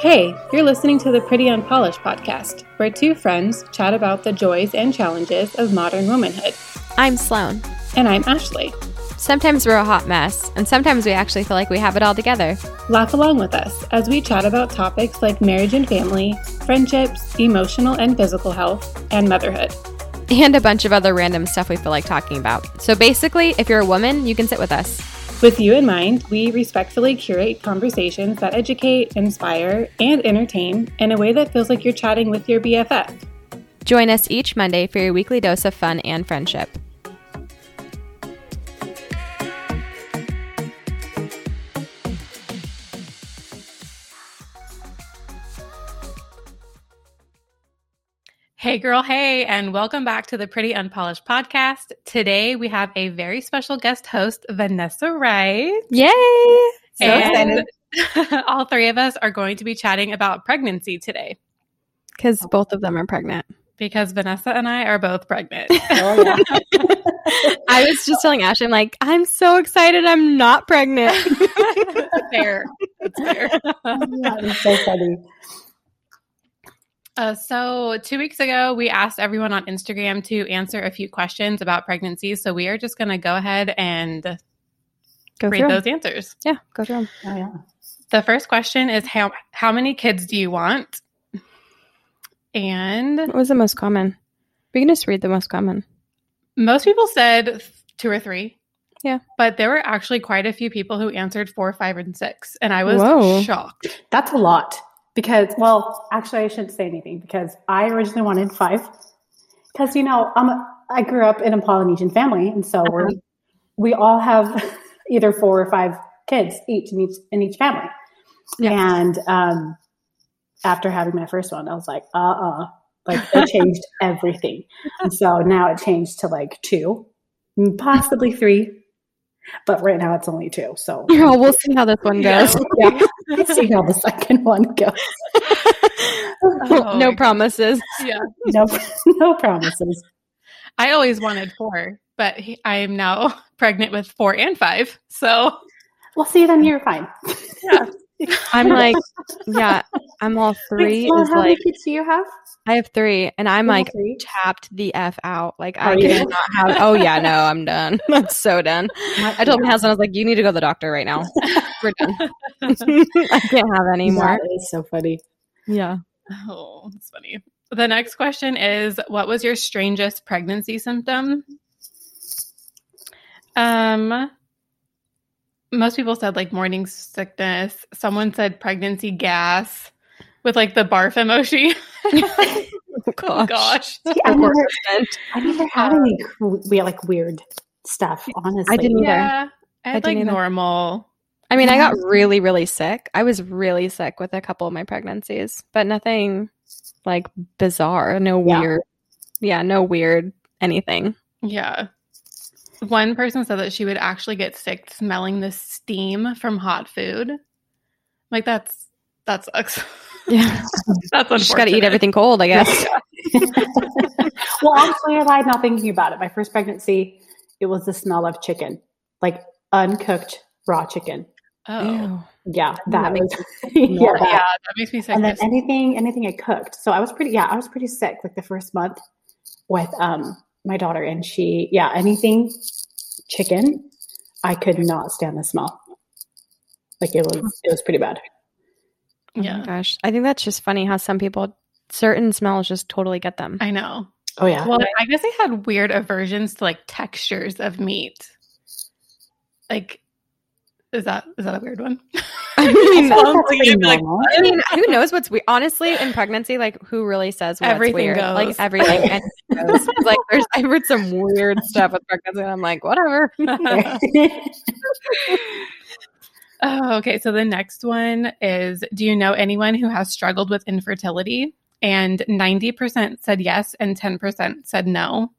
Hey, you're listening to the Pretty Unpolished podcast, where two friends chat about the joys and challenges of modern womanhood. I'm Sloane. And I'm Ashley. Sometimes we're a hot mess, and sometimes we actually feel like we have it all together. Laugh along with us as we chat about topics like marriage and family, friendships, emotional and physical health, and motherhood. And a bunch of other random stuff we feel like talking about. So basically, if you're a woman, you can sit with us. With you in mind, we respectfully curate conversations that educate, inspire, and entertain in a way that feels like you're chatting with your BFF. Join us each Monday for your weekly dose of fun and friendship. Hey, girl, hey, and welcome back to the Pretty Unpolished podcast. Today we have a very special guest host, Vanessa Wright. Yay! So and all three of us are going to be chatting about pregnancy today. Because both of them are pregnant. Because Vanessa and I are both pregnant. oh, yeah. I was just telling Ashley, I'm like, I'm so excited I'm not pregnant. fair. It's fair. yeah, it's so funny. Uh, so, two weeks ago, we asked everyone on Instagram to answer a few questions about pregnancy. So, we are just going to go ahead and go read those answers. Yeah, go through them. Oh, yeah. The first question is how how many kids do you want? And what was the most common? We can just read the most common. Most people said two or three. Yeah. But there were actually quite a few people who answered four, five, and six. And I was Whoa. shocked. That's a lot because well actually i shouldn't say anything because i originally wanted five because you know I'm a, i grew up in a polynesian family and so uh-huh. we we all have either four or five kids each in each in each family yeah. and um, after having my first one i was like uh-uh like it changed everything and so now it changed to like two possibly three but right now it's only two. So oh, we'll see how this one goes. yeah, yeah. see how the second one goes. oh, no promises. Yeah, no, no promises. I always wanted four, but he, I am now pregnant with four and five. So, well, see, then you're fine. Yeah. I'm like, yeah, I'm all three. Wait, so how like, many kids do you have? I have three, and I'm like three? tapped the f out. Like I cannot have. Oh yeah, no, I'm done. I'm so done. I told my husband, I was like, "You need to go to the doctor right now. We're done. I can't have any more." That is so funny. Yeah. Oh, that's funny. The next question is, "What was your strangest pregnancy symptom?" Um, most people said like morning sickness. Someone said pregnancy gas with like the barf emoji. Oh, oh, gosh. oh gosh. See, I, never, I never had any um, we like weird stuff, honestly. I didn't either. Yeah, I had I like normal. I mean, I got mm-hmm. really, really sick. I was really sick with a couple of my pregnancies, but nothing like bizarre. No yeah. weird. Yeah, no weird anything. Yeah. One person said that she would actually get sick smelling the steam from hot food. Like that's that sucks. Yeah, that's unfortunate. Just got to eat everything cold, I guess. well, actually, I lied not thinking about it. My first pregnancy, it was the smell of chicken, like uncooked raw chicken. Oh, yeah, that makes yeah, that. yeah, that makes me sick. And then anything, anything I cooked. So I was pretty, yeah, I was pretty sick like the first month with um my daughter, and she, yeah, anything chicken, I could not stand the smell. Like it was, it was pretty bad. Oh yeah. gosh. I think that's just funny how some people, certain smells just totally get them. I know. Oh, yeah. Well, I guess I had weird aversions to like textures of meat. Like, is that is that a weird one? I mean, like, I mean, who knows what's weird? Honestly, in pregnancy, like who really says what's everything weird? Goes. Like everything goes. like there's I've heard some weird stuff with pregnancy, and I'm like, whatever. Oh, okay. So the next one is Do you know anyone who has struggled with infertility? And 90% said yes, and 10% said no.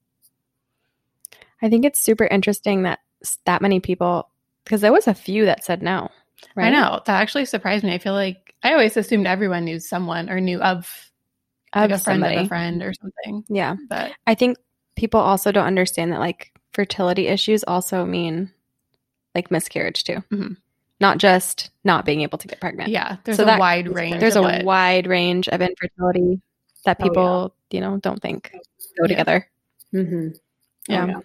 I think it's super interesting that that many people, because there was a few that said no. Right? I know. That actually surprised me. I feel like I always assumed everyone knew someone or knew of, of like a friend somebody. of a friend or something. Yeah. But I think people also don't understand that like fertility issues also mean like miscarriage too. Mm-hmm. not just not being able to get pregnant. Yeah, there's So a that- wide range. There's of a it. wide range of infertility that Oh, yeah. people, you know, don't think go Yeah. together. Mm-hmm. Yeah.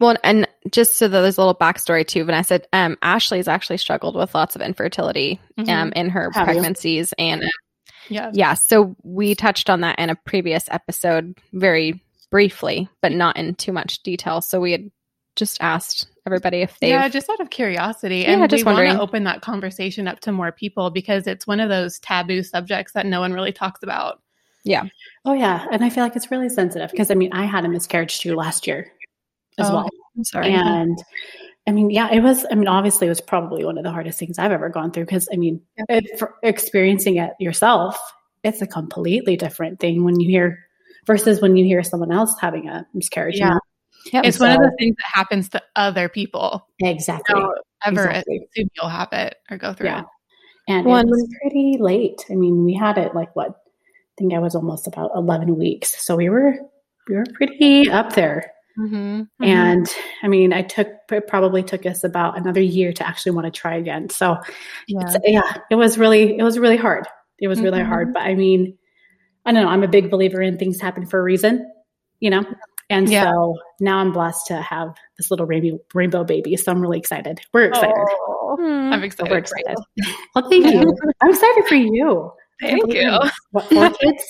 Well, and just so that there's a little backstory too, Vanessa, um, Ashley's actually struggled with lots of infertility um, Mhm. in her Have you? pregnancies. And uh, yeah. yeah, so we touched on that in a previous episode very briefly, but not in too much detail. So we had just asked everybody if they Yeah, just out of curiosity. Yeah, And just we want wondering. to open that conversation up to more people because it's one of those taboo subjects that no one really talks about. Yeah oh yeah, and I feel like it's really sensitive because I mean I had a miscarriage too last year as Oh, well, I'm sorry. and I mean yeah, it was. I mean obviously it was probably one of the hardest things I've ever gone through because I mean for experiencing it yourself, it's a completely different thing when you hear versus when you hear someone else having a miscarriage. Yeah. Yep. It's one of the things that happens to other people. exactly. Ever Exactly. assume you'll have it or go through Yeah. it. And Well, it was pretty late. I mean, we had it like what? I think I was almost about eleven weeks, so we were we were pretty up there. Mm-hmm. And I mean, I took it probably took us about another year to actually want to try again. So Yeah. it's, yeah, it was really it was really hard. It was really Mhm. hard. But I mean, I don't know. I'm a big believer in things happen for a reason, you know. And Yeah. so now I'm blessed to have this little rainbow rainbow baby. So I'm really excited. We're excited. Hmm. I'm excited. We're excited. for you. Well, thank you. I'm excited for you. Thank you. What, four kids?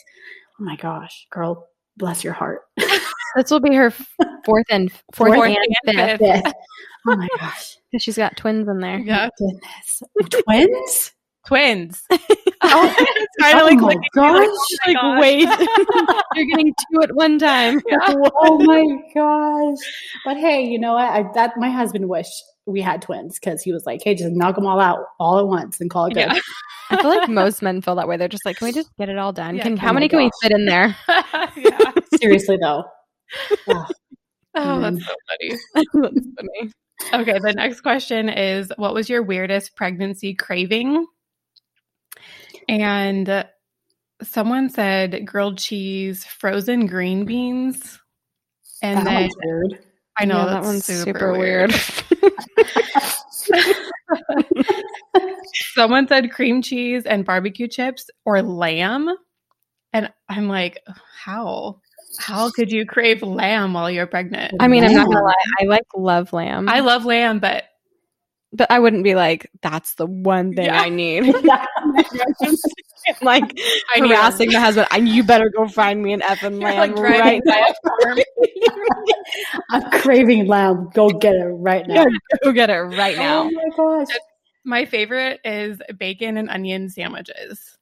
Oh my gosh, girl, bless your heart. This will be her fourth and fourth, Fourth and and fifth. fifth. Oh my gosh. She's got twins in there. Yeah. Goodness. Oh, twins? Twins. Oh, It's finally oh my clicking. gosh. Oh my like, gosh. wait, you're getting two at one time. oh my gosh. But hey, you know what? I, that my husband wished we had twins because he was like, hey, just knock them all out all at once and call it good. Yeah. I feel like most men feel that way. They're just like, can we just get it all done? Yeah. Can, how my many can we fit in there? yeah. Seriously though. Oh, Oh, that's so funny. That's funny. Okay, the next question is what was your weirdest pregnancy craving? And uh, someone said grilled cheese, frozen green beans. And that then weird. I know Yeah, that one's super, super weird. someone said cream cheese and barbecue chips or lamb. And I'm like, how? How could you crave lamb while you're pregnant? I mean, I'm not gonna lie. I like love lamb. I love lamb, but but I wouldn't be like, that's the one thing Yeah. I need. like I need a- harassing the husband. I, you better go find me an effing You're, lamb like, driving right by now. farm. I'm craving lamb. Go get it right now. Yeah, go get it right oh now. Oh my gosh. My favorite is bacon and onion sandwiches.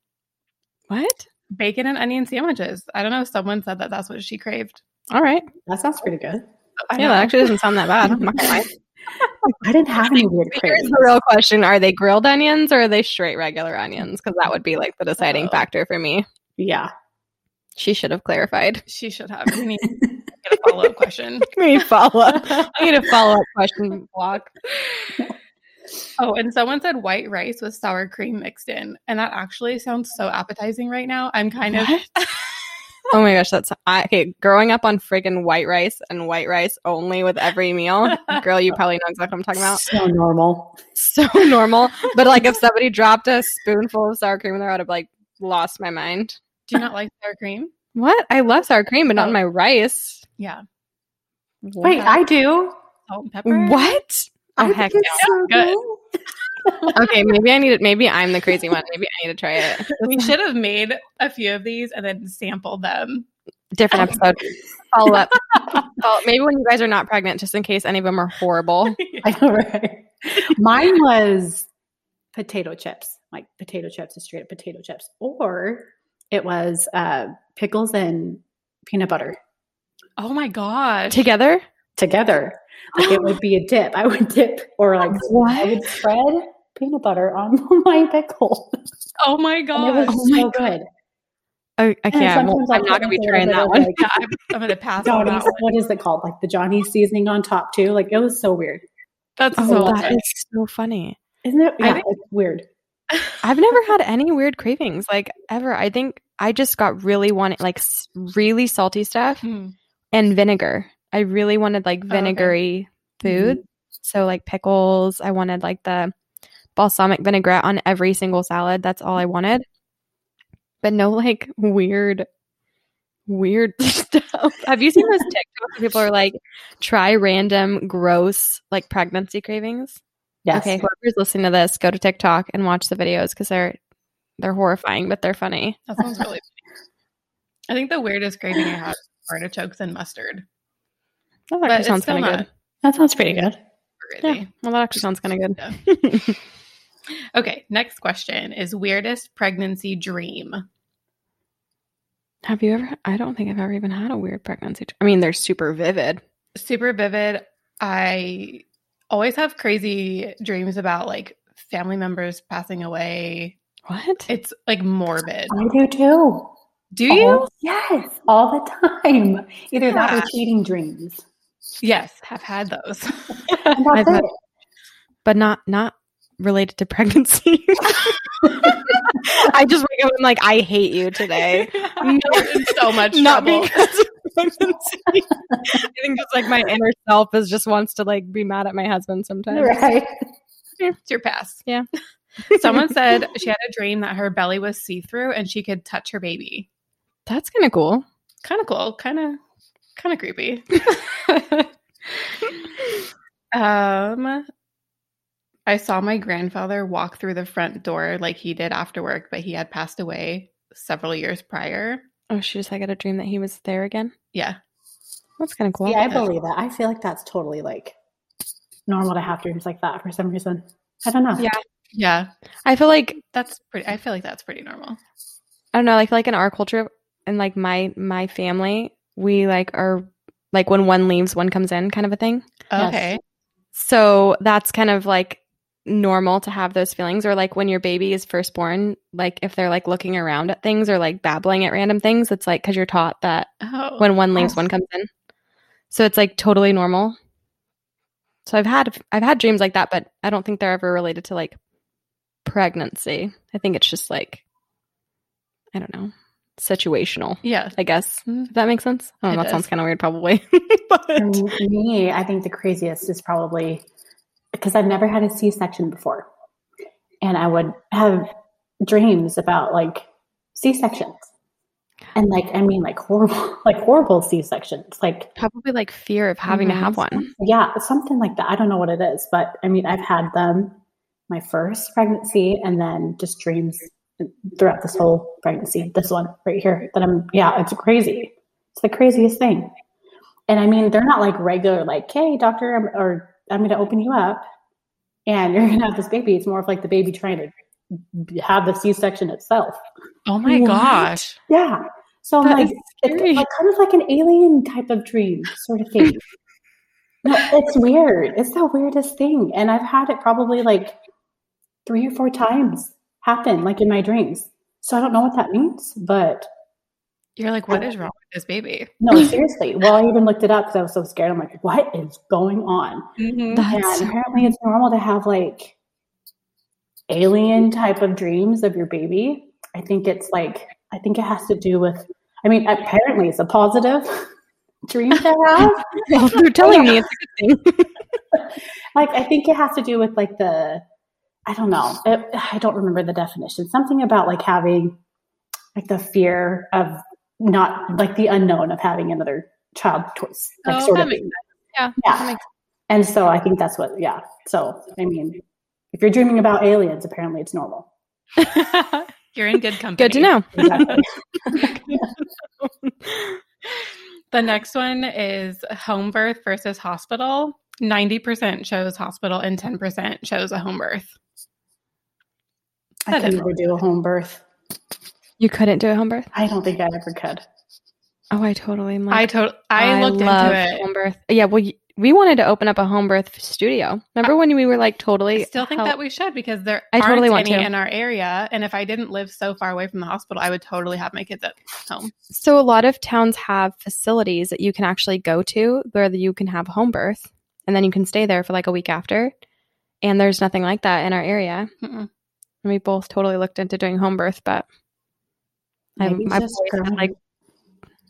What? Bacon and onion sandwiches. I don't know. Someone said that that's what she craved. All right. That sounds pretty good. I Yeah, that actually doesn't sound that bad. I'm not gonna lie. I didn't have any weird Here's cravings. the real question: Are they grilled onions or are they straight regular onions? Because that would be like the deciding Oh. factor for me. Yeah. She should have clarified. she should have. We need a follow up question. We need follow up. I need a follow up question block. Oh, and someone said white rice with sour cream mixed in. And that actually sounds so appetizing right now. I'm kind of. Oh my gosh, that's I, okay. Growing up on friggin' white rice and white rice only with every meal, girl, you probably know exactly what I'm talking about. So normal. So normal, but like if somebody dropped a spoonful of sour cream in there, I'd have like lost my mind. Do you not like sour cream? What? I love sour cream, but not oh. in Oh. my rice. Yeah. Wait, I do. Salt and pepper? What? Oh I heck think no. it's so Good. good. Okay, maybe I need it. Maybe I'm the crazy one. Maybe I need to try it. We should have made a few of these and then sampled them. Different episode. Follow up. Follow- maybe when you guys are not pregnant, just in case any of them are horrible. I know, right? Mine was potato chips, like potato chips, and straight up potato chips, or it was uh, pickles and peanut butter Oh my gosh. Together? Together. Like it would be a dip. I would dip, or like I would spread peanut butter on my pickle, Oh my god! it was Oh my so God. good. Oh, And okay, I'm, sometimes I'm I'll not going to be trying that one. like, Yeah, I'm, I'm going to pass on Johnny's, that one. what is it called? Like the Johnny seasoning on top too. Like it was so weird, That's Oh, so that good. so funny. isn't it? Yeah, think- it's weird. I've never had any weird cravings like ever. I think I just got really wanted like really salty stuff Hmm. and vinegar. I really wanted like oh, okay. vinegary food. Mm-hmm. So like pickles, I wanted like the balsamic vinaigrette on every single salad. That's all I wanted. But no like weird weird stuff. Have you seen those TikToks where people are like try random gross like pregnancy cravings? Yes. Okay, whoever's listening to this, go to TikTok and watch the videos because they're they're horrifying, but they're funny. That sounds really funny. I think the weirdest craving I had artichokes and mustard. That actually sounds kind of good. That sounds pretty good. really. Yeah, well, that actually sounds kind of good. Yeah. Okay, next question is weirdest pregnancy dream. Have you ever? I don't think I've ever even had a weird pregnancy. I mean, they're super vivid. Super vivid. I always have crazy dreams about like family members passing away. What? It's like morbid. I do too. Do you? All- yes, all the time. Either that or cheating dreams. Yes, have had those. I've had- but not not related to pregnancy. I just wake up and like, I hate you today. I'm so much not trouble. because of pregnancy. I think just like my inner self is just wants to like be mad at my husband sometimes. Right. It's your past. Yeah. Someone said she had a dream that her belly was see through and she could touch her baby. That's kind of cool. Kind of cool. Kind of, kind of creepy. um, I saw my grandfather walk through the front door like he did after work, but he had passed away several years prior. Oh, she just I got a dream that he was there again. Yeah. That's kind of cool. Yeah, I believe that. I feel like that's totally like normal to have dreams like that for some reason. I don't know. Yeah. Yeah. I feel like That's pretty, I feel like that's pretty normal. I don't know. I feel like in our culture and like my my family, we like are like when one leaves, one comes in, kind of a thing. Oh, yes. Okay. So that's kind of like normal to have those feelings or like when your baby is first born like if they're like looking around at things or like babbling at random things it's like because you're taught that Oh. when one leaves Yes. one comes in so it's like totally normal so i've had i've had dreams like that but i don't think they're ever related to like pregnancy i think it's just like i don't know situational yeah. i guess Mhm. if that makes sense oh It that does. sounds kind of weird probably but For me, I think the craziest is probably because I've never had a C section before. And I would have dreams about like C sections. And like, I mean, like horrible, like horrible C sections. Like, probably like fear of having to Mhm. have one yeah, something like that. I don't know what it is, but I mean, I've had them my first pregnancy and then just dreams throughout this whole pregnancy. This one right here that I'm, yeah, it's crazy. It's the craziest thing. And I mean, they're not like regular, like, hey, doctor, I'm, or I'm going to open you up and you're going to have this baby. It's more of like the baby trying to have the C section itself. Oh my What? gosh. Yeah. So I'm like, it's like kind of like an alien type of dream sort of thing. no, it's weird. It's the weirdest thing. And I've had it probably like three or four times happen, like in my dreams. So I don't know what that means, but You're like, what is wrong with this baby? no, seriously. Well, I even looked it up because I was so scared. I'm like, what is going on? Mm-hmm. That's and apparently it's normal to have like alien type of dreams of your baby. I think it's like I think it has to do with I mean apparently it's a positive dream to have. well, you're telling me it's a good thing. like I think it has to do with like the I don't know. It, I don't remember the definition. Something about like having like the fear of not like the unknown of having another child choice. Like Oh, sort of yeah. Yeah. And so I think that's what, yeah. So, I mean, if you're dreaming about aliens, apparently it's normal. You're in good company. Good to know. Exactly. The next one is home birth versus hospital. 90% chose hospital and 10% chose a home birth. I That could never do a home birth. You couldn't do a home birth? I don't think I ever could. Oh, I totally am I totally. to- I looked love into it. home birth. Yeah, well, y- we wanted to open up a home birth studio. Remember when we were like totally I still think help- that we should because there I aren't totally want any to. in our area. And if I didn't live so far away from the hospital, I would totally have my kids at home. So a lot of towns have facilities that you can actually go to where you can have home birth and then you can stay there for like a week after. And there's nothing like that in our area. Mm-mm. And we both totally looked into doing home birth, but Maybe I've just always been growing- like,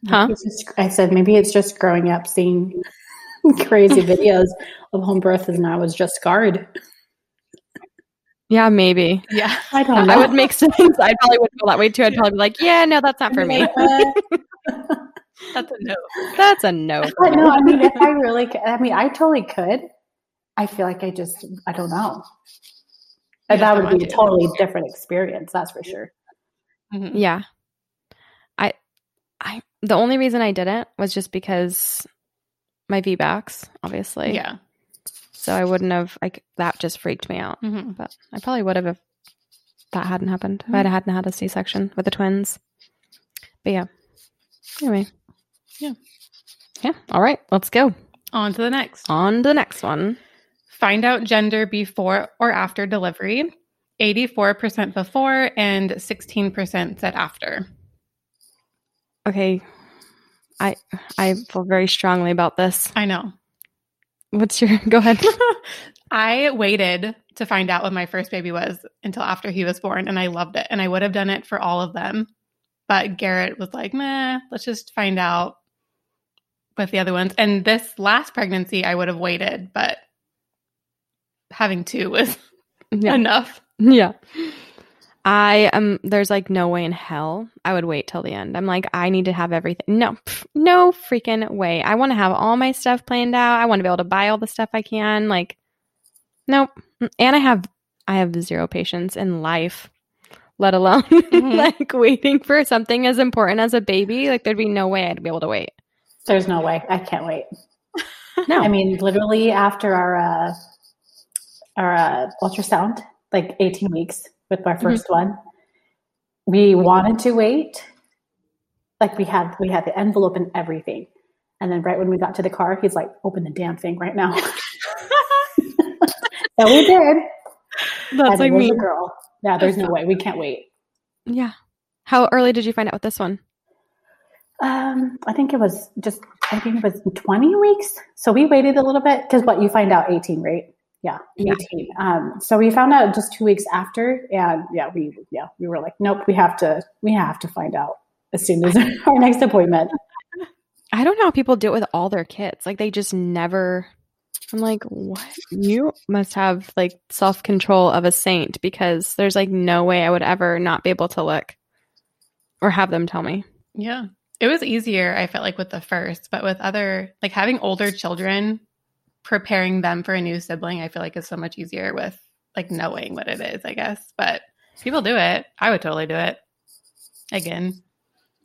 Huh? just- I said maybe it's just growing up seeing crazy videos of home births and I was just scarred. Yeah, maybe. Yeah. I don't know. I would make sense. I probably would feel that way too. I'd probably be like, yeah, no, that's not for me. Uh, That's a no. That's a no. But no, I mean, if I really, could, I mean, I totally could. I feel like I just, I don't know. You that would be a totally different experience. That's for sure. Mhm. Yeah. I I the only reason I didn't was just because my VBACs, obviously. Yeah. So I wouldn't have like that just freaked me out. hmm But I probably would have if that hadn't happened. If I hadn't had a C section with the twins. But yeah. Anyway. Yeah. Yeah. All right. Let's go. On to the next. On to the next one. Find out gender before or after delivery. 84% before and 16% said after. Okay. I I feel very strongly about this. I know. What's your go ahead? I waited to find out what my first baby was until after he was born, and I loved it. And I would have done it for all of them. But Garrett was like, meh, let's just find out with the other ones. And this last pregnancy, I would have waited, but having two was yeah. enough. Yeah. I um there's like no way in hell I would wait till the end. I'm like I need to have everything. No. No freaking way. I want to have all my stuff planned out. I want to be able to buy all the stuff I can. Like nope. And I have I have zero patience in life, let alone Mhm. like waiting for something as important as a baby. Like there'd be no way I'd be able to wait. There's no way. I can't wait. No. I mean, literally after our uh, our uh, ultrasound, like 18 weeks with our 1st one, we wanted to wait. Like we had we had the envelope and everything, and then right when we got to the car, he's like, "Open the damn thing right now." so we did. That's and like me. girl. Yeah, there's no way we can't wait. Yeah. How early did you find out with this one? Um, I think it was just I think it was 20 weeks. So we waited a little bit because what you find out 18, right? Yeah, Yeah. 18. Um, so we found out just two weeks after, and yeah, we yeah we were like, nope, we have to we have to find out as soon as our next appointment. I don't know how people do it with all their kids. Like they just never. I'm like, what? You must have like self control of a saint because there's like no way I would ever not be able to look or have them tell me. Yeah. It was easier, I felt like, with the first, but with other, like having older children, preparing them for a new sibling, I feel like is so much easier with like knowing what it is, I guess. But people do it. I would totally do it again.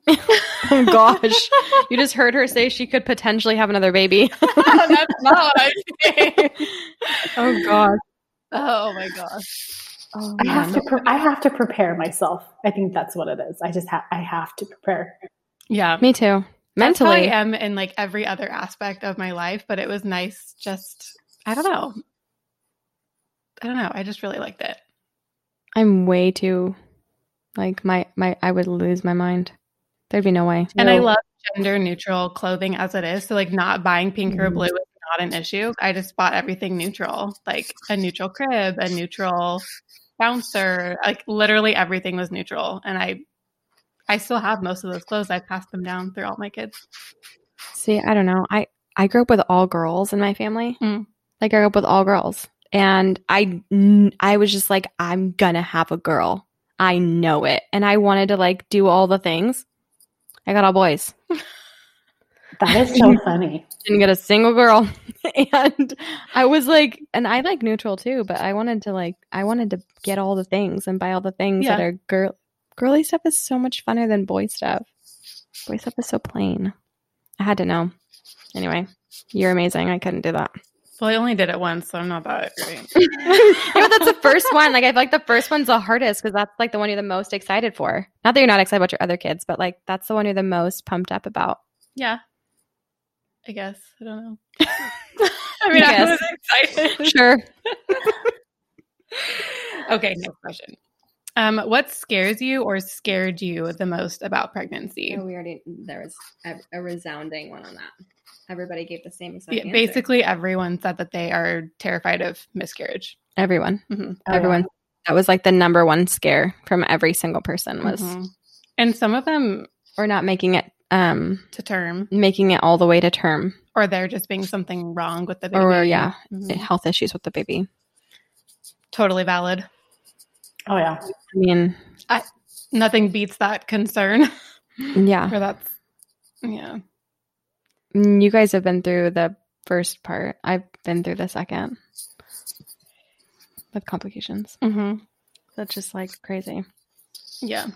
oh gosh, you just heard her say she could potentially have another baby. That's not what I'm oh gosh. Oh my gosh. Oh, I have to pre- I have to prepare myself. I think that's what it is. I just have I have to prepare. Yeah. Me too. Mentally, I am in like every other aspect of my life, but it was nice just I don't know. I don't know. I just really liked it. I'm way too like my my. I would lose my mind. There'd be no way. And I love gender neutral clothing as it is. So like not buying pink or Mhm. blue is not an issue. I just bought everything neutral, like a neutral crib, a neutral bouncer, like literally everything was neutral. And I I still have most of those clothes. I passed them down through all my kids. See, I don't know. I I grew up with all girls in my family. Mm. Like I grew up with all girls, and I I was just like, I'm gonna have a girl. I know it, and I wanted to like do all the things. I got all boys. That is so funny. Didn't get a single girl, and I was like, and I like neutral too, but I wanted to like, I wanted to get all the things and buy all the things that are girl. Girly stuff is so much funner than boy stuff. Boy stuff is so plain. I had to know. Anyway, you're amazing. I couldn't do that. Well, I only did it once, so I'm not that great. yeah, but that's the first one. Like I feel like the first one's the hardest because that's like the one you're the most excited for. Not that you're not excited about your other kids, but like that's the one you're the most pumped up about. Yeah. I guess. I don't know. I mean, I Yes. was excited. Sure. okay, next question. Um, what scares you or scared you the most about pregnancy? we already there was a, a resounding one on that. Everybody gave the same exact Yeah, basically, everyone said that they are terrified of miscarriage. everyone, Mhm. Oh, yeah. everyone. That was like the number one scare from every single person was Mhm. And some of them, or not making it um to term, making it all the way to term, or there just being something wrong with the baby, or yeah, Mhm. health issues with the baby. totally valid. Oh yeah. I mean, Nothing beats that concern, yeah, or that's yeah. Mm, you guys have been through the first part. I've been through the second with complications. hmm That's just like crazy. Yeah.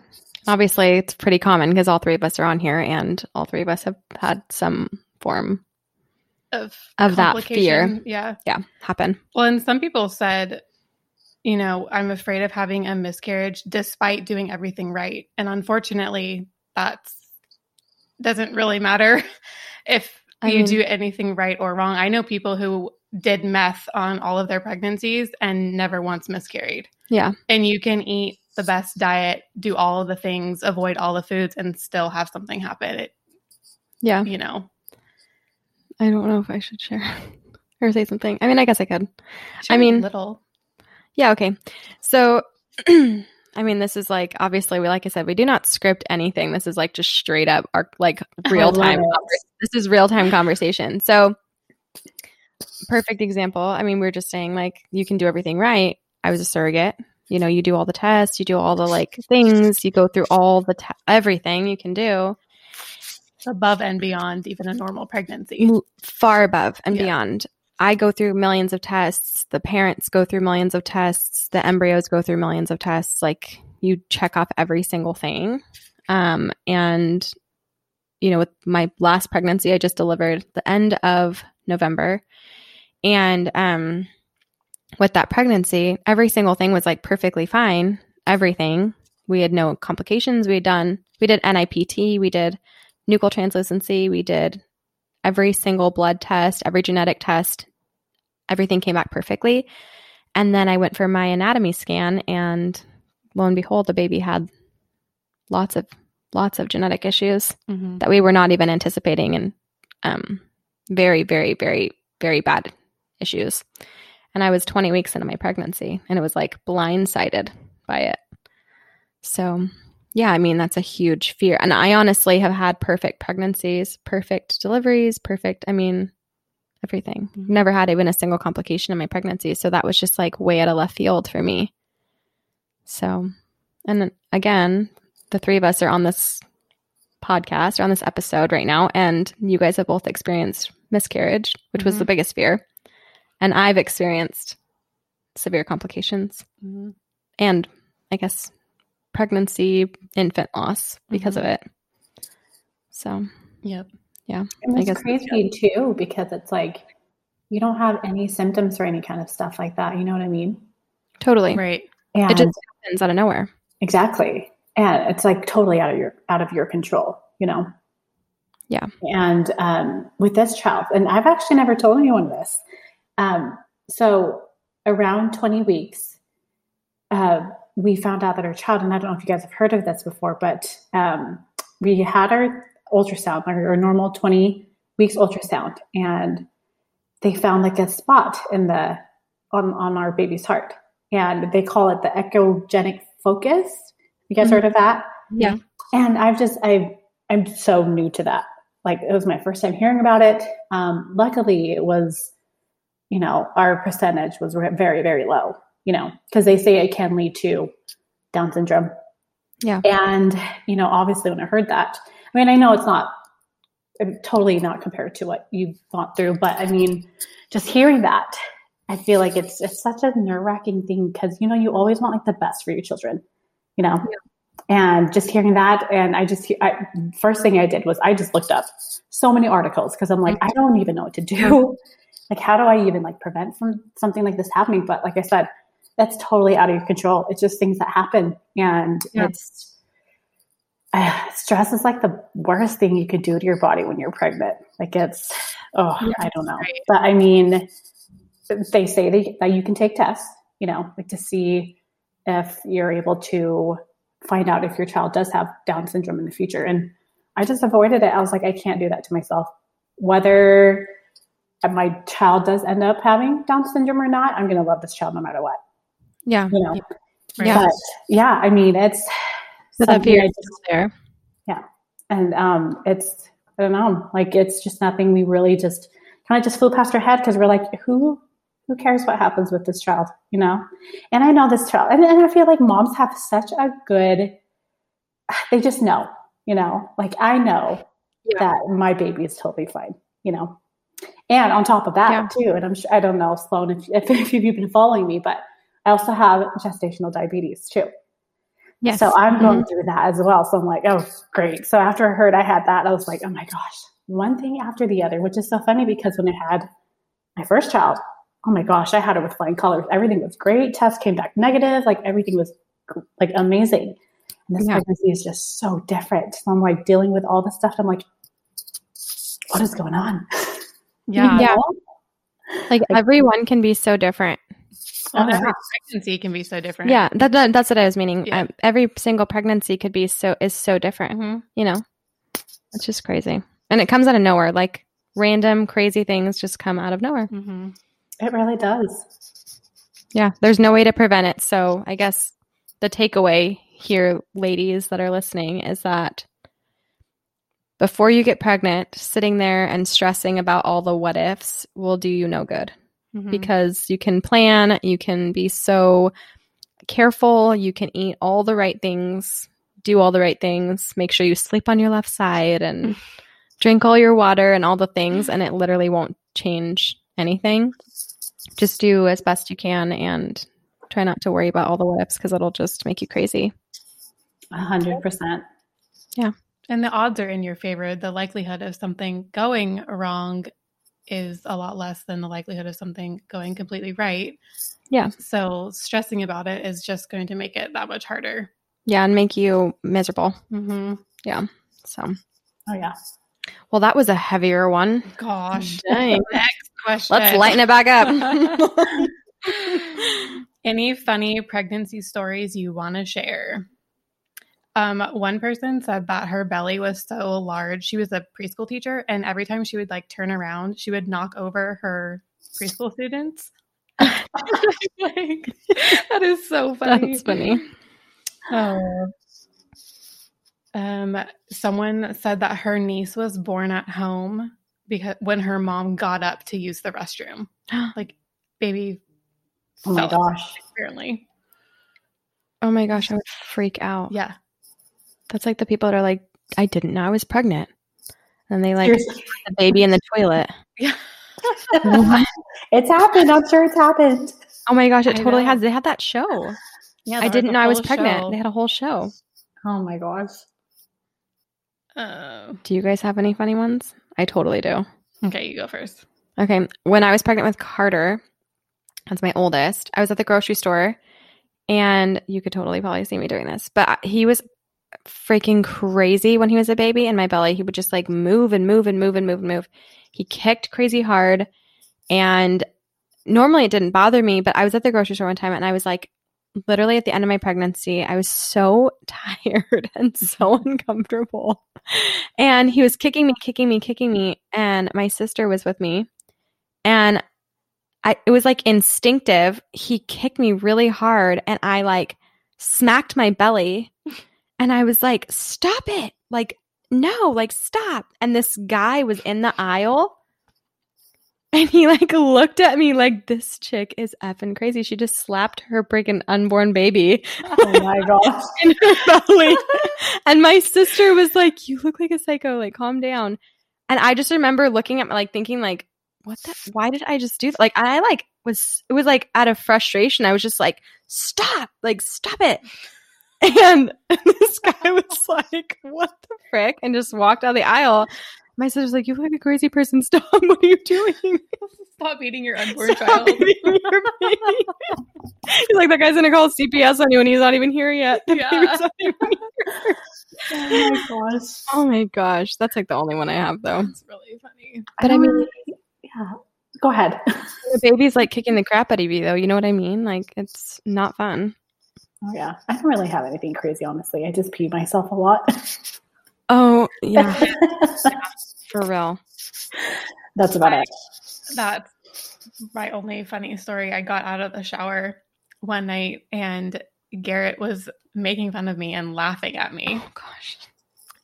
Obviously, it's pretty common because all three of us are on here, and all three of us have had some form Of Of that fear. Yeah. yeah happen. Well, and some people said, you know, I'm afraid of having a miscarriage despite doing everything right. And unfortunately, that's doesn't really matter if I you mean- do anything right or wrong. I know people who did meth on all of their pregnancies and never once miscarried. Yeah. And you can eat the best diet, do all of the things, avoid all the foods, and still have something happen. It, Yeah. you know, I don't know if I should share or say something. I mean, I guess I could. I share a mean- little. Yeah, okay. So, I mean, this is like obviously we like I said, we do not script anything. This is like just straight up our like oh, real time. This is real time conversation. So, perfect example. I mean, we are just saying like you can do everything right. I was a surrogate. You know, you do all the tests, you do all the like things, you go through all the te- everything you can do. above and beyond even a normal pregnancy. far above and Yeah. beyond. I go through millions of tests. The parents go through millions of tests. The embryos go through millions of tests. Like you check off every single thing. Um, and you know, with my last pregnancy, I just delivered the end of November, and um, with that pregnancy, every single thing was like perfectly fine. Everything. We had no complications. We had done. We did NIPT. We did nuchal translucency. We did every single blood test, every genetic test, everything came back perfectly. And then I went for my anatomy scan, and lo and behold, the baby had lots of lots of genetic issues Mhm. that we were not even anticipating, and um, very, very, very, very bad issues. And I was 20 weeks into my pregnancy, and it was like blindsided by it. So, yeah, I mean, that's a huge fear. And I honestly have had perfect pregnancies, perfect deliveries, perfect, I mean, everything. Mhm. Never had even a single complication in my pregnancy. So that was just like way out of left field for me. So, and again, the three of us are on this podcast or on this episode right now. And you guys have both experienced miscarriage, which was the Mhm. biggest fear. And I've experienced severe complications Mhm. and I guess pregnancy, infant loss because of it. So, Yep. yeah. And I it's guess- crazy too because it's like you don't have any symptoms or any kind of stuff like that. You know what I mean? Totally. Right. And It just happens out of nowhere. exactly, and it's like totally out of your out of your control. You know? Yeah. And um, with this child, and I've actually never told anyone this. Um, so around twenty weeks, uh, we found out that our child, and I don't know if you guys have heard of this before, but um, we had our ultrasound, our, our normal 20 weeks ultrasound, and they found like a spot in the on on our baby's heart, and they call it the echogenic focus. You guys Mhm. heard of that? Yeah. And I've just I I'm so new to that. Like it was my first time hearing about it. Um, luckily, it was, you know, our percentage was very very low. You know, because they say it can lead to Down syndrome. Yeah. And you know, obviously, when I heard that, I mean, I know it's not uh, totally not compared to what you've gone through, but I mean, just hearing that, I feel like it's it's such a nerve wracking thing because you know you always want like the best for your children, you know. And just hearing that, and I just I, first thing I did was I just looked up so many articles because I'm like I don't even know what to do. Like, how do I even like prevent from something like this happening? But like I said, that's totally out of your control. It's just things that happen, and Yeah. it's uh, stress is like the worst thing you could do to your body when you're pregnant. Like it's, oh, Yeah, I don't know. right. But I mean, they say that, that you can take tests, you know, like to see if you're able to find out if your child does have Down syndrome in the future. And I just avoided it. I was like, I can't do that to myself. Whether my child does end up having Down syndrome or not, I'm going to love this child no matter what, Yeah. you know? Right. Yeah. But yeah, I mean, it's But that fear is just- there. and um, it's I don't know, like it's just nothing. We really just kind of just flew past our head because we're like, who who cares what happens with this child, you know? And I know this child, and, and I feel like moms have such a good, they just know, you know, like I know yeah. that my baby is totally fine, you know. And on top of that yeah. too, and I'm sure I don't know, Sloane, if, if, if you've been following me, but I also have gestational diabetes too. Yes. So I'm going mm-hmm. through that as well. So I'm like, oh, great. So after I heard I had that, I was like, oh my gosh, one thing after the other, which is so funny because when I had my first child, oh my gosh, I had it with flying colors. Everything was great. Test came back negative. Like everything was like amazing. And this yeah. pregnancy is just so different. So I'm like dealing with all this stuff. I'm like, what is going on? Yeah. yeah. Like, like everyone can be so different. Well, every pregnancy can be so different. Yeah, that, that that's what I was meaning. Yeah. Um, every single pregnancy could be so is so different. Mm-hmm. You know, it's just crazy, and it comes out of nowhere. Like random crazy things just come out of nowhere. Mm-hmm. It really does. Yeah, there's no way to prevent it. So I guess the takeaway here, ladies that are listening, is that before you get pregnant, sitting there and stressing about all the what ifs will do you no good mm-hmm. because you can plan, you can be so careful, you can eat all the right things, do all the right things, make sure you sleep on your left side and drink all your water and all the things, and it literally won't change anything. Just do as best you can and try not to worry about all the what ifs because it'll just make you crazy. A hundred percent. Yeah. And the odds are in your favor. The likelihood of something going wrong is a lot less than the likelihood of something going completely right. Yeah. So stressing about it is just going to make it that much harder. Yeah, and make you miserable. Mm-hmm. Yeah. So. Oh yeah. Well, that was a heavier one. Gosh. Dang. Next question. Let's lighten it back up. Any funny pregnancy stories you want to share? Um, one person said that her belly was so large. She was a preschool teacher, and every time she would like turn around, she would knock over her preschool students. like, that is so funny. That's funny. Oh. Um, someone said that her niece was born at home because when her mom got up to use the restroom, like baby. Oh my gosh! Apparently. Oh my gosh, I would freak out. Yeah. That's like the people that are like, I didn't know I was pregnant. And they like the baby in the toilet. Yeah. it's happened. I'm sure it's happened. Oh my gosh, it I totally know. has. They had that show. Yeah, I didn't know I was pregnant. Show. They had a whole show. Oh my gosh. Uh, do you guys have any funny ones? I totally do. Okay, you go first. Okay. When I was pregnant with Carter, that's my oldest, I was at the grocery store and you could totally probably see me doing this, but he was freaking crazy when he was a baby in my belly. He would just like move and move and move and move and move. He kicked crazy hard. And normally it didn't bother me, but I was at the grocery store one time and I was like, literally at the end of my pregnancy, I was so tired and so uncomfortable. And he was kicking me, kicking me, kicking me. And my sister was with me. And I, it was like instinctive. He kicked me really hard and I like smacked my belly and I was like, stop it. Like, no, like, stop. And this guy was in the aisle and he like looked at me like this chick is effing crazy. She just slapped her freaking unborn baby. Oh my gosh. in her belly. and my sister was like, You look like a psycho, like calm down. And I just remember looking at my like thinking like, what the why did I just do that? Like I like was it was like out of frustration. I was just like, stop, like stop it. And this guy was like, What the frick? And just walked down the aisle. My sister's like, You look like a crazy person. Stop. What are you doing? Stop beating your unborn child. Your he's like, That guy's going to call CPS on you and he's not even here yet. The yeah. oh my gosh. Oh my gosh. That's like the only one I have, though. It's really funny. But I, I mean, yeah. Go ahead. the baby's like kicking the crap out of you, though. You know what I mean? Like, it's not fun. Oh yeah, I don't really have anything crazy, honestly. I just pee myself a lot. oh yeah, for real. That's about it. That's my only funny story. I got out of the shower one night and Garrett was making fun of me and laughing at me. Oh gosh.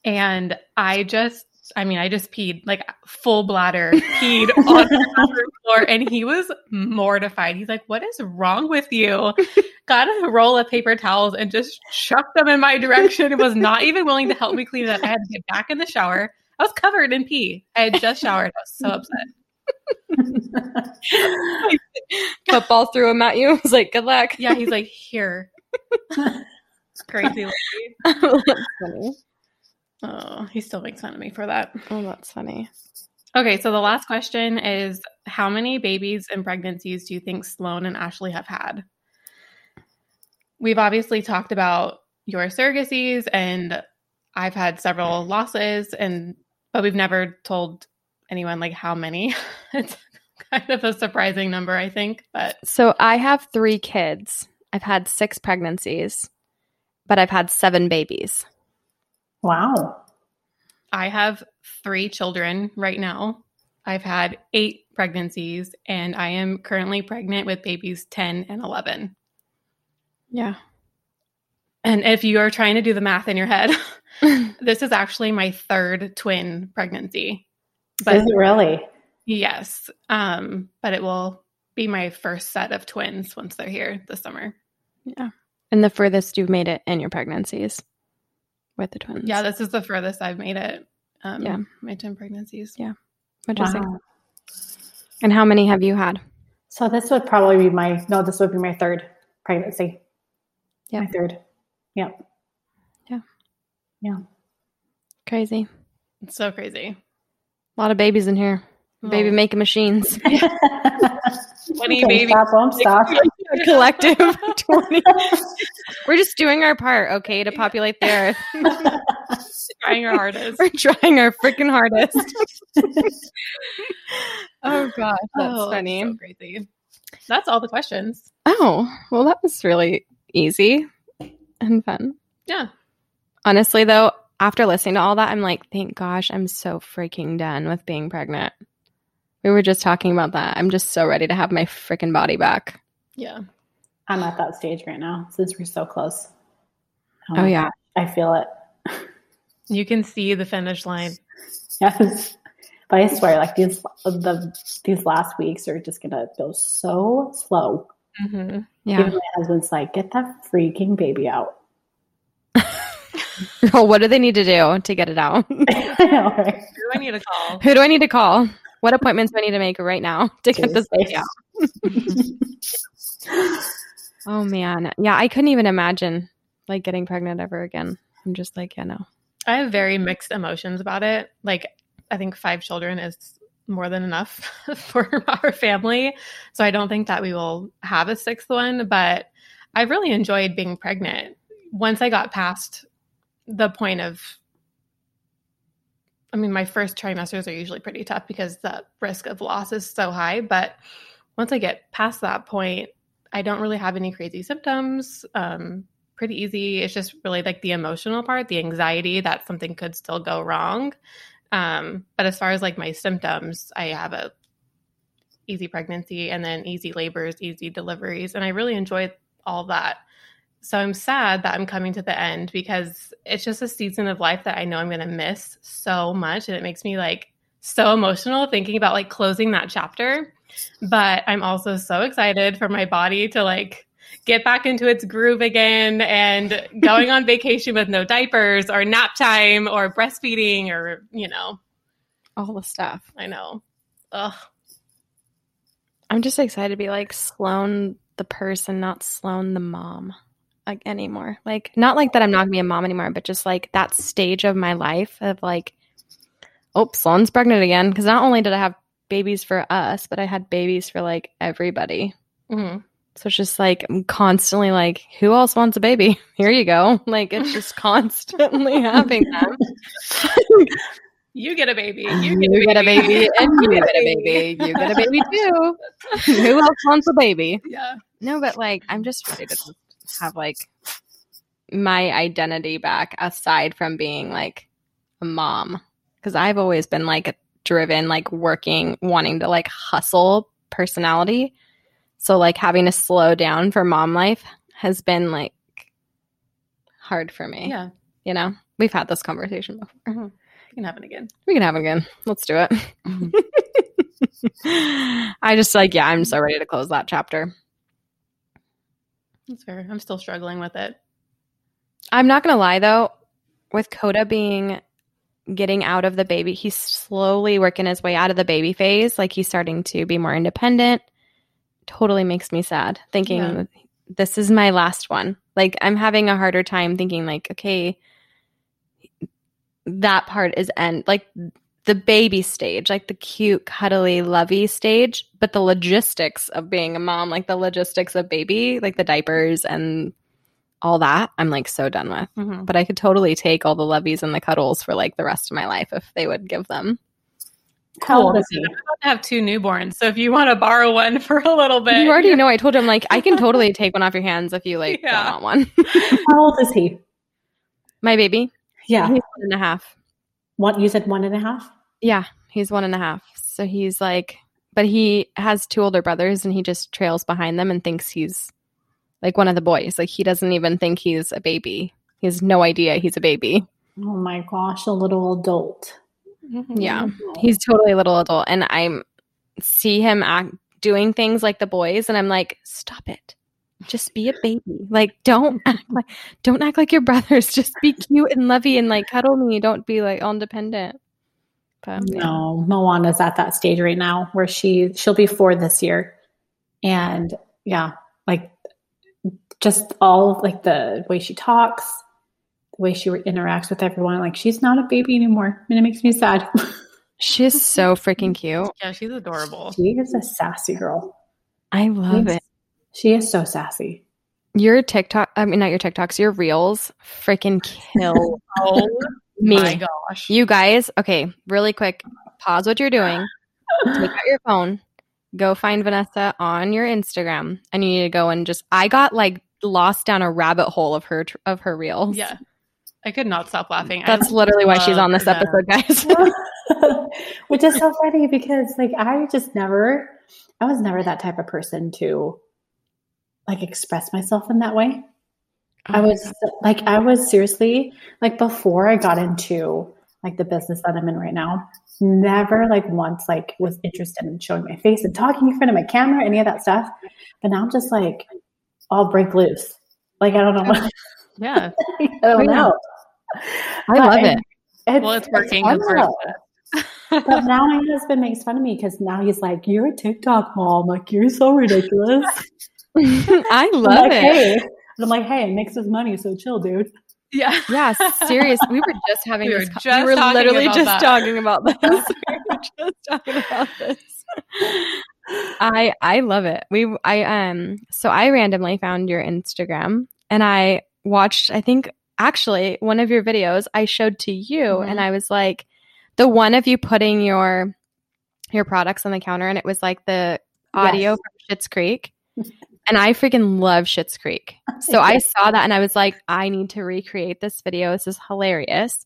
And I just I mean, I just peed like full bladder, peed on the floor, and he was mortified. He's like, "What is wrong with you?" Got a roll of paper towels and just chucked them in my direction. It was not even willing to help me clean it up. I had to get back in the shower. I was covered in pee. I had just showered. I was so upset. Football threw him at you. I was like, "Good luck." Yeah, he's like, "Here." It's crazy lady. Oh, he still makes fun of me for that. Oh, that's funny. Okay, so the last question is How many babies and pregnancies do you think Sloane and Ashley have had? We've obviously talked about your surrogacies, and I've had several losses, and but we've never told anyone like how many. it's kind of a surprising number, I think. But so I have three kids. I've had six pregnancies, but I've had seven babies. Wow. I have three children right now. I've had eight pregnancies, and I am currently pregnant with babies 10 and 11. Yeah. And if you are trying to do the math in your head, this is actually my third twin pregnancy. But is it really? Yes. Um, but it will be my first set of twins once they're here this summer. Yeah. And the furthest you've made it in your pregnancies with the twins. Yeah, this is the furthest I've made it. Um, yeah, my twin pregnancies. Yeah, interesting. Wow. And how many have you had? So this would probably be my no. This would be my third pregnancy. Yeah, my third. Yep. Yeah. Yeah. Crazy. It's so crazy. A lot of babies in here. Oh. Baby making machines. 20 babies. Stop, won't stop. collective 20. We're just doing our part, okay, to populate the earth. trying our hardest. We're trying our freaking hardest. oh gosh, that's oh, funny. That's so crazy. That's all the questions. Oh, well, that was really easy and fun. Yeah. Honestly, though, after listening to all that, I'm like, thank gosh, I'm so freaking done with being pregnant. We were just talking about that. I'm just so ready to have my freaking body back. Yeah. I'm at that stage right now since we're so close. Oh, oh yeah. I feel it. You can see the finish line. Yes. But I swear, like these the these last weeks are just gonna go so slow. Mm-hmm. Yeah. Even my husband's like, get that freaking baby out. oh, what do they need to do to get it out? I know, right? Who do I need to call? Who do I need to call? What appointments do I need to make right now to get this baby out? Oh man. Yeah, I couldn't even imagine like getting pregnant ever again. I'm just like, yeah, no. I have very mixed emotions about it. Like, I think five children is more than enough for our family. So I don't think that we will have a sixth one, but I really enjoyed being pregnant. Once I got past the point of, I mean, my first trimesters are usually pretty tough because the risk of loss is so high. But once I get past that point, I don't really have any crazy symptoms. Um, pretty easy. It's just really like the emotional part, the anxiety that something could still go wrong. Um, but as far as like my symptoms, I have a easy pregnancy and then easy labors, easy deliveries, and I really enjoy all that. So I'm sad that I'm coming to the end because it's just a season of life that I know I'm going to miss so much and it makes me like so emotional thinking about like closing that chapter. But I'm also so excited for my body to like get back into its groove again and going on vacation with no diapers or nap time or breastfeeding or, you know, all the stuff. I know. Ugh. I'm just excited to be like Sloane the person, not Sloane the mom like anymore. Like not like that I'm not gonna be a mom anymore, but just like that stage of my life of like, oh, Sloane's pregnant again. Because not only did I have babies for us, but I had babies for like everybody. Mm-hmm. So it's just like I'm constantly like, who else wants a baby? Here you go. Like it's just constantly having them. you get a baby. You get, you a, get baby. a baby. And you get a baby. You get a baby too. who else wants a baby? Yeah. No, but like I'm just ready to have like my identity back aside from being like a mom. Cause I've always been like driven, like working, wanting to like hustle personality so like having to slow down for mom life has been like hard for me. Yeah. You know, we've had this conversation before. Mm-hmm. We can have it again. We can have it again. Let's do it. Mm-hmm. I just like, yeah, I'm so ready to close that chapter. That's fair. I'm still struggling with it. I'm not gonna lie though, with Coda being getting out of the baby, he's slowly working his way out of the baby phase. Like he's starting to be more independent. Totally makes me sad thinking yeah. this is my last one. Like I'm having a harder time thinking like, okay, that part is end like the baby stage, like the cute, cuddly, lovey stage, but the logistics of being a mom, like the logistics of baby, like the diapers and all that, I'm like so done with. Mm-hmm. But I could totally take all the loveys and the cuddles for like the rest of my life if they would give them. How old is he? I'm about to have two newborns, so if you want to borrow one for a little bit, you already know. I told him like I can totally take one off your hands if you like yeah. don't want one. How old is he? My baby. Yeah, he's one and a half. What you said one and a half? Yeah, he's one and a half. So he's like, but he has two older brothers and he just trails behind them and thinks he's like one of the boys. Like he doesn't even think he's a baby. He has no idea he's a baby. Oh my gosh, a little adult. Mm-hmm. Yeah, he's totally a little adult. And I see him act, doing things like the boys, and I'm like, stop it just be a baby. Like don't act like don't act like your brothers. Just be cute and lovey and like cuddle me. Don't be like all independent. But no, yeah. Moana's at that stage right now where she she'll be four this year. And yeah, like just all like the way she talks, the way she interacts with everyone, like she's not a baby anymore. And it makes me sad. she's so freaking cute. Yeah, she's adorable. She is a sassy girl. I love she's, it. She is so sassy. Your TikTok, I mean, not your TikToks, your reels freaking kill oh, me. My gosh. You guys, okay, really quick, pause what you're doing, take out your phone, go find Vanessa on your Instagram, and you need to go and just, I got like lost down a rabbit hole of her, of her reels. Yeah. I could not stop laughing. That's literally why she's on this episode, guys. Which is so funny because, like, I just never, I was never that type of person to like express myself in that way. Oh I was like, I was seriously like before I got into like the business that I'm in right now, never like once like was interested in showing my face and talking in front of my camera, any of that stuff. But now I'm just like, I'll break loose. Like I don't know. What, yeah, I don't know. I love it. It's, well, it's working. It's but now my husband makes fun of me because now he's like, "You're a TikTok mom. Like you're so ridiculous." I love like, it. Hey. I'm like, hey, it makes us money, so chill, dude. Yeah. Yeah. Serious. We were just having we were, this, just we were literally just that. talking about this. we were just talking about this. I I love it. We I um so I randomly found your Instagram and I watched I think actually one of your videos I showed to you mm-hmm. and I was like the one of you putting your your products on the counter and it was like the audio yes. from Schitt's Creek. And I freaking love Schitt's Creek. So I saw that and I was like, I need to recreate this video. This is hilarious.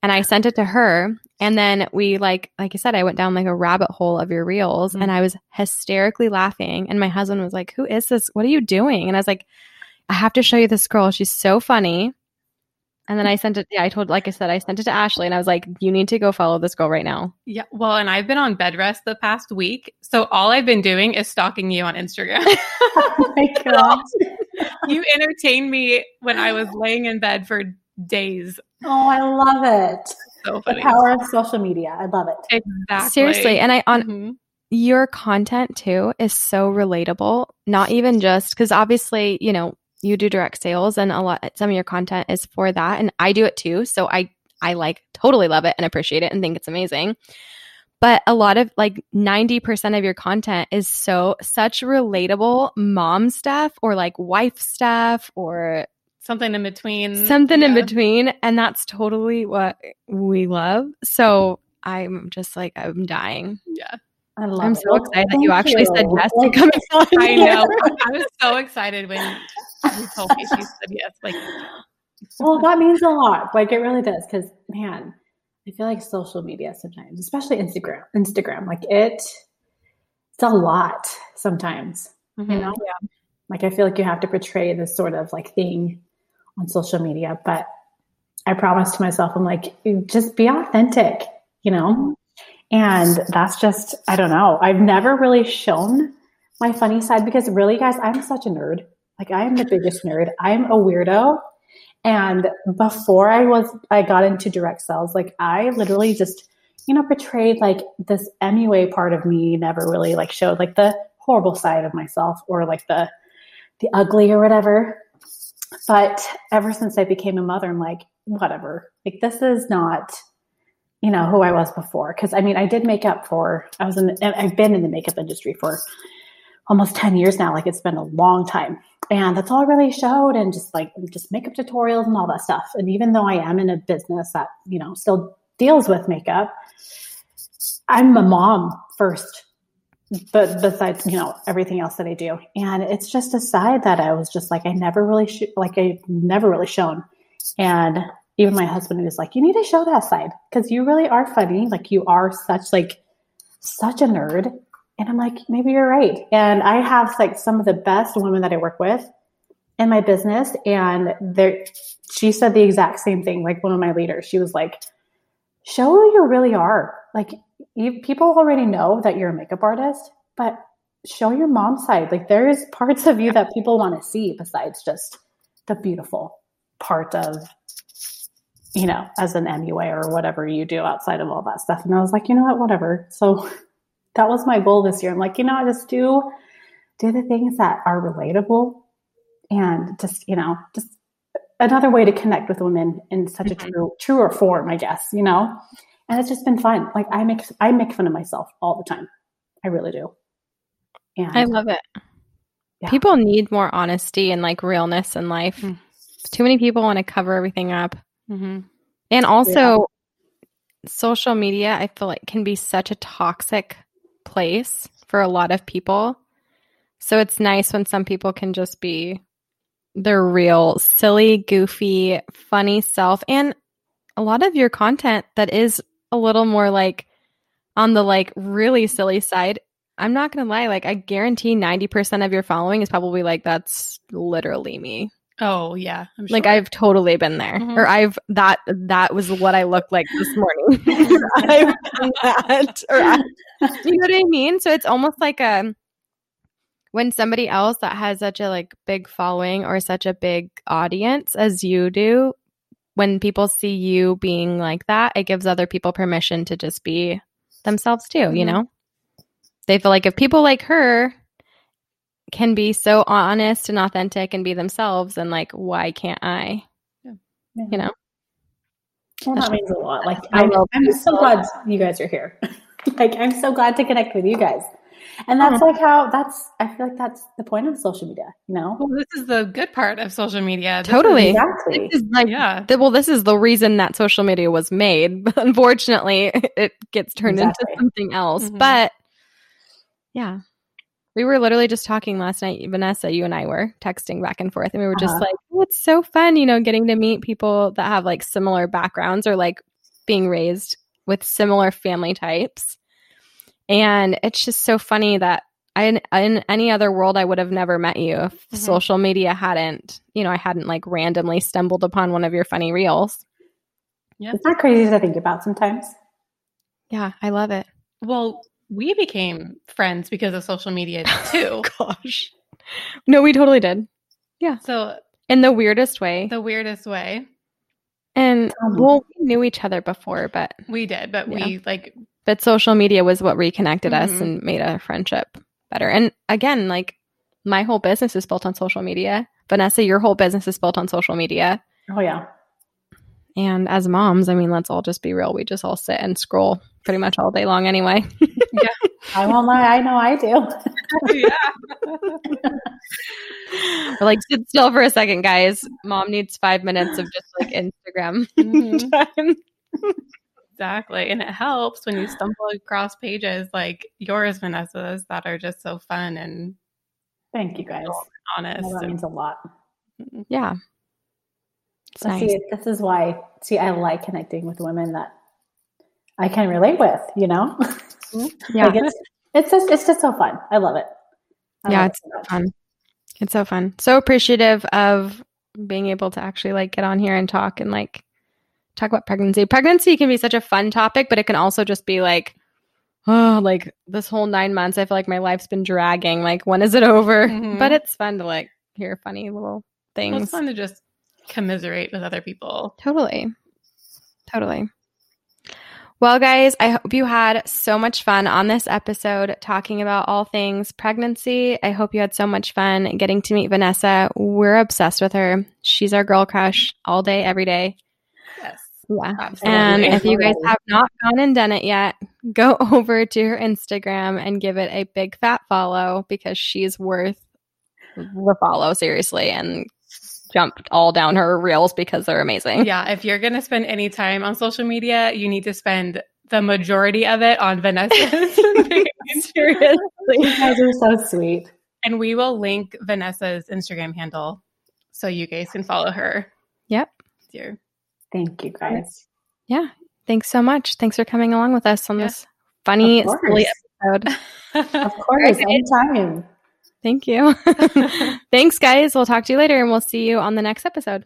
And I sent it to her. And then we like like I said, I went down like a rabbit hole of your reels mm-hmm. and I was hysterically laughing. And my husband was like, Who is this? What are you doing? And I was like, I have to show you this girl. She's so funny. And then I sent it. Yeah, I told, like I said, I sent it to Ashley, and I was like, "You need to go follow this girl right now." Yeah, well, and I've been on bed rest the past week, so all I've been doing is stalking you on Instagram. oh my god! you entertained me when I was laying in bed for days. Oh, I love it! So funny. The power of social media. I love it. Exactly. Seriously, and I on. Mm-hmm. Your content too is so relatable. Not even just because obviously, you know, you do direct sales and a lot some of your content is for that and I do it too. So I I like totally love it and appreciate it and think it's amazing. But a lot of like 90% of your content is so such relatable mom stuff or like wife stuff or something in between. Something yeah. in between and that's totally what we love. So I'm just like I'm dying. Yeah. I love I'm so excited that you actually you. said yes to coming on. I know. I was so excited when told me she said yes. Like, well, that means a lot. Like, it really does. Because, man, I feel like social media sometimes, especially Instagram, Instagram, like it, it's a lot sometimes. Mm-hmm. You know, yeah. Like, I feel like you have to portray this sort of like thing on social media, but I promised to myself, I'm like, just be authentic, you know? And that's just, I don't know. I've never really shown my funny side because really, guys, I'm such a nerd. Like, I am the biggest nerd. I'm a weirdo. And before I was, I got into direct sales, like, I literally just, you know, portrayed like this MUA part of me, never really like showed like the horrible side of myself or like the, the ugly or whatever. But ever since I became a mother, I'm like, whatever. Like, this is not, you know, who I was before. Cause I mean, I did makeup for, I was in, I've been in the makeup industry for almost 10 years now. Like, it's been a long time. And that's all I really showed. And just like, just makeup tutorials and all that stuff. And even though I am in a business that, you know, still deals with makeup, I'm a mom first but besides you know everything else that i do and it's just a side that i was just like i never really sh- like i never really shown and even my husband was like you need to show that side because you really are funny like you are such like such a nerd and i'm like maybe you're right and i have like some of the best women that i work with in my business and there she said the exact same thing like one of my leaders she was like show who you really are like you, people already know that you're a makeup artist, but show your mom side. Like there is parts of you that people want to see besides just the beautiful part of, you know, as an MUA or whatever you do outside of all that stuff. And I was like, you know what, whatever. So that was my goal this year. I'm like, you know, just do do the things that are relatable and just, you know, just another way to connect with women in such mm-hmm. a true truer form, I guess, you know and it's just been fun. Like I make I make fun of myself all the time. I really do. And I love it. Yeah. People need more honesty and like realness in life. Mm. Too many people want to cover everything up. Mm-hmm. And also, yeah. social media, I feel like can be such a toxic place for a lot of people. So it's nice when some people can just be their real, silly, goofy, funny self. And a lot of your content that is a little more like on the like really silly side. I'm not going to lie, like I guarantee 90% of your following is probably like that's literally me. Oh yeah, sure. like I've totally been there, mm-hmm. or I've that that was what I looked like this morning. I've done that, or I, you know what I mean. So it's almost like a um, when somebody else that has such a like big following or such a big audience as you do when people see you being like that, it gives other people permission to just be themselves too, mm-hmm. you know? They feel like if people like her can be so honest and authentic and be themselves, then like, why can't I? Yeah. You know? Well, that means a lot. Like, I'm, I'm so glad you guys are here. like, I'm so glad to connect with you guys. And that's like how that's I feel like that's the point of social media, you know? Well, this is the good part of social media. This totally. Is, exactly. This like, yeah. The, well, this is the reason that social media was made. But unfortunately, it gets turned exactly. into something else. Mm-hmm. But yeah. We were literally just talking last night, Vanessa, you and I were texting back and forth, and we were just uh-huh. like, oh, it's so fun, you know, getting to meet people that have like similar backgrounds or like being raised with similar family types and it's just so funny that I, in any other world, I would have never met you if mm-hmm. social media hadn't, you know, I hadn't like randomly stumbled upon one of your funny reels. Yeah. It's not crazy to think about sometimes. Yeah, I love it. Well, we became friends because of social media too. Gosh. No, we totally did. Yeah. So, in the weirdest way. The weirdest way. And well, we knew each other before, but we did, but yeah. we like but social media was what reconnected mm-hmm. us and made a friendship better. And again, like my whole business is built on social media. Vanessa, your whole business is built on social media. Oh yeah. And as moms, I mean, let's all just be real. We just all sit and scroll pretty much all day long anyway. yeah. I won't lie. I know I do. yeah. like, sit still for a second, guys. Mom needs five minutes of just like Instagram mm-hmm. time. Exactly. And it helps when you stumble across pages like yours, Vanessa's, that are just so fun and thank you guys. Honest. Well, that means a lot. Mm-hmm. Yeah. So nice. see, this is why see I like connecting with women that I can relate with, you know? Mm-hmm. Yeah. like it's, it's just it's just so fun. I love it. I yeah, it's so fun. It's so fun. So appreciative of being able to actually like get on here and talk and like talk about pregnancy. Pregnancy can be such a fun topic, but it can also just be like, oh, like this whole nine months, I feel like my life's been dragging. Like, when is it over? Mm-hmm. But it's fun to like hear funny little things. Well, it's fun to just commiserate with other people. Totally. Totally. Well, guys, I hope you had so much fun on this episode talking about all things pregnancy. I hope you had so much fun getting to meet Vanessa. We're obsessed with her. She's our girl crush all day, every day. Yeah. Absolutely. And if you guys have not gone and done it yet, go over to her Instagram and give it a big fat follow because she's worth the follow, seriously. And jumped all down her reels because they're amazing. Yeah, if you're going to spend any time on social media, you need to spend the majority of it on Vanessa. Seriously. You guys are so sweet. And we will link Vanessa's Instagram handle so you guys can follow her. Yep. Dear. Thank you guys. Yeah. Thanks so much. Thanks for coming along with us on yeah. this funny, silly episode. of course, anytime. Thank you. Thanks, guys. We'll talk to you later and we'll see you on the next episode.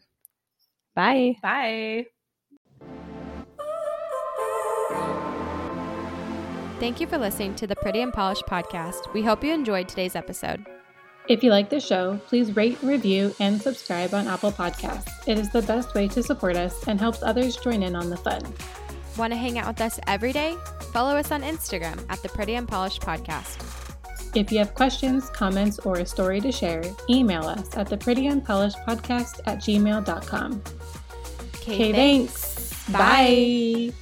Bye. Bye. Thank you for listening to the Pretty Unpolished podcast. We hope you enjoyed today's episode. If you like the show, please rate, review, and subscribe on Apple Podcasts. It is the best way to support us and helps others join in on the fun. Want to hang out with us every day? Follow us on Instagram at the Pretty Unpolished Podcast. If you have questions, comments, or a story to share, email us at the pretty unpolished podcast at gmail.com. Okay, thanks. Bye. Bye.